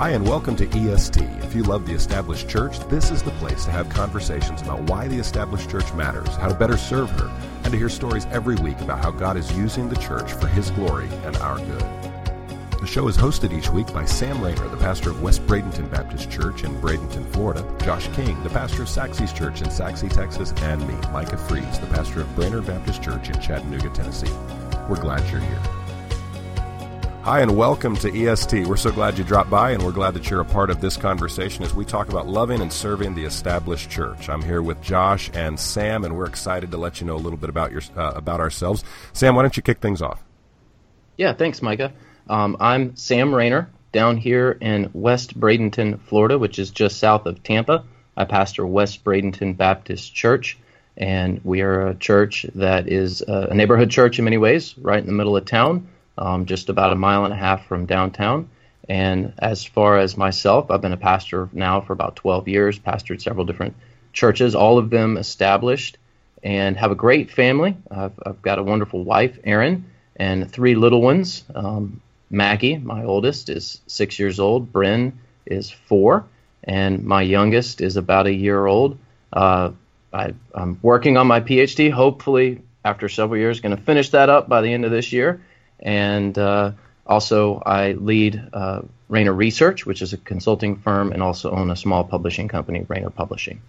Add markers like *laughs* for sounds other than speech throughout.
Hi, and welcome to EST. If you love the established church, this is the place to have conversations about why the established church matters, how to better serve her, and to hear stories every week about how God is using the church for His glory and our good. The show is hosted each week by Sam Rainer, the pastor of West Bradenton Baptist Church in Bradenton, Florida, Josh King, the pastor of Sachse's Church in Sachse, Texas, and me, Micah Fries, the pastor of Brainerd Baptist Church in Chattanooga, Tennessee. We're glad you're here. Hi, and welcome to EST. We're so glad you dropped by, and we're glad that you're a part of this conversation as we talk about loving and serving the established church. I'm here with Josh and Sam, and we're excited to let you know a little bit about your uh, about ourselves. Sam, why don't you kick things off? Yeah, thanks, Micah. Um, I'm Sam Rainer down here in West Bradenton, Florida, which is just south of Tampa. I pastor West Bradenton Baptist Church, and we are a church that is a neighborhood church in many ways, right in the middle of town um, just about a mile and a half from downtown. And as far as myself, I've been a pastor now for about 12 years, pastored several different churches, all of them established, and have a great family. I've, I've got a wonderful wife, Erin, and three little ones. Um, Maggie, my oldest, is six years old. Bryn is four, and my youngest is about a year old. Uh, I, am working on my PhD. Hopefully, after several years, going to finish that up by the end of this year and uh, also I lead uh, Rainer Research, which is a consulting firm, and also own a small publishing company, Rainer Publishing.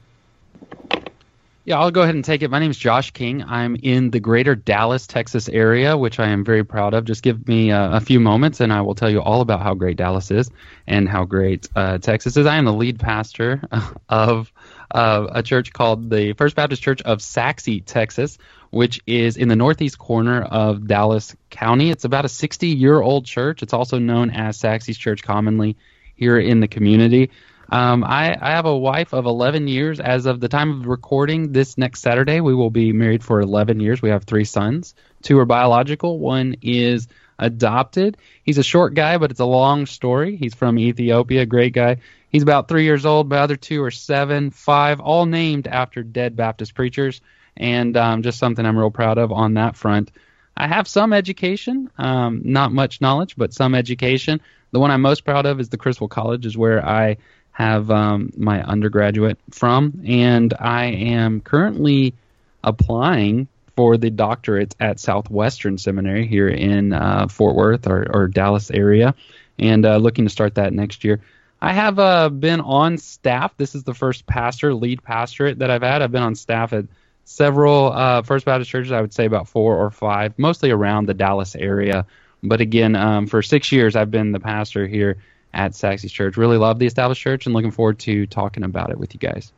Yeah, I'll go ahead and take it. My name is Josh King. I'm in the greater Dallas, Texas area, which I am very proud of. Just give me uh, a few moments, and I will tell you all about how great Dallas is and how great uh, Texas is. I am the lead pastor *laughs* of uh, a church called the First Baptist Church of Sachse, Texas, which is in the northeast corner of Dallas County. It's about a 60 year old church. It's also known as Sachse's Church commonly here in the community. Um, I, I, have a wife of 11 years. As of the time of recording this next Saturday, we will be married for 11 years. We have three sons. Two are biological, one is adopted. He's a short guy, but it's a long story. He's from Ethiopia, great guy. He's about three years old. The other two are seven, five, all named after dead Baptist preachers and um, just something I'm real proud of on that front. I have some education, um, not much knowledge, but some education. The one I'm most proud of is the Criswell College, is where I have um, my undergraduate from, and I am currently applying for the doctorate at Southwestern Seminary here in uh, Fort Worth or, or, Dallas area, and uh, looking to start that next year. I have uh, been on staff. This is the first pastor, lead pastorate that I've had. I've been on staff at several uh, First Baptist churches. I would say about four or five, mostly around the Dallas area. But again, um, for six years, I've been the pastor here at Sachse's Church. Really love the established church and looking forward to talking about it with you guys.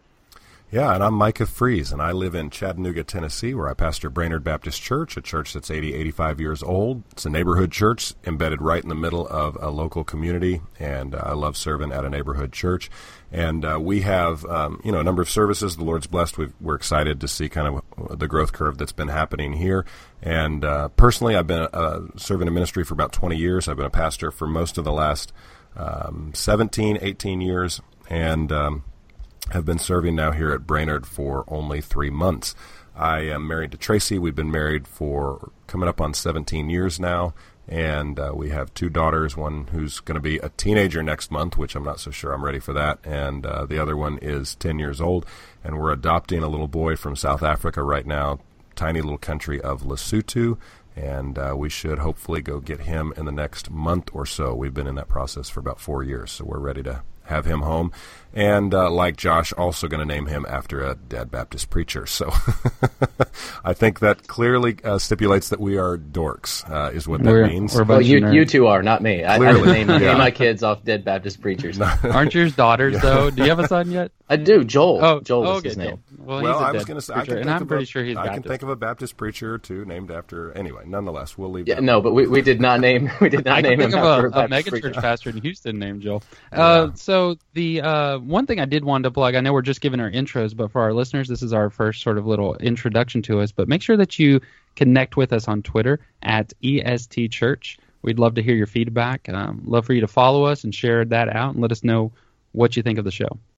Yeah, and I'm Micah Fries, and I live in Chattanooga, Tennessee, where I pastor Brainerd Baptist Church, a church that's 80, 85 years old. It's a neighborhood church embedded right in the middle of a local community, and uh, I love serving at a neighborhood church. And uh, we have, um, you know, a number of services. The Lord's blessed. we are excited to see kind of the growth curve that's been happening here. And uh, personally, I've been uh, serving in ministry for about 20 years. I've been a pastor for most of the last um, 17, 18 years, and um, have been serving now here at Brainerd for only three months. I am married to Tracy. We've been married for coming up on 17 years now, and uh, we have two daughters. One who's going to be a teenager next month, which I'm not so sure I'm ready for that, and uh, the other one is 10 years old. And we're adopting a little boy from South Africa right now, tiny little country of Lesotho, and uh, we should hopefully go get him in the next month or so. We've been in that process for about four years, so we're ready to have him home. And uh, like Josh, also going to name him after a dead Baptist preacher. So *laughs* I think that clearly uh, stipulates that we are dorks, uh, is what that we're, means. We're well, you, you two are, not me. I, I *laughs* name, yeah. name my kids off dead Baptist preachers. *laughs* Aren't yours daughters, yeah. though? Do you have a son yet? I do. Joel. Oh, Joel is okay, his name. Joel. Well, well I was going to say, I can and I'm pretty a, sure he's. I Baptist. can think of a Baptist preacher too, named after. Anyway, nonetheless, we'll leave. Yeah, no, but we, we did not name *laughs* we did *laughs* not I name can him think after a, a, a mega church pastor in Houston named Joel. *laughs* Uh, yeah. So the uh, one thing I did want to plug, I know we're just giving our intros, but for our listeners, this is our first sort of little introduction to us. But make sure that you connect with us on Twitter at EST Church. We'd love to hear your feedback. Um, love for you to follow us and share that out and let us know what you think of the show.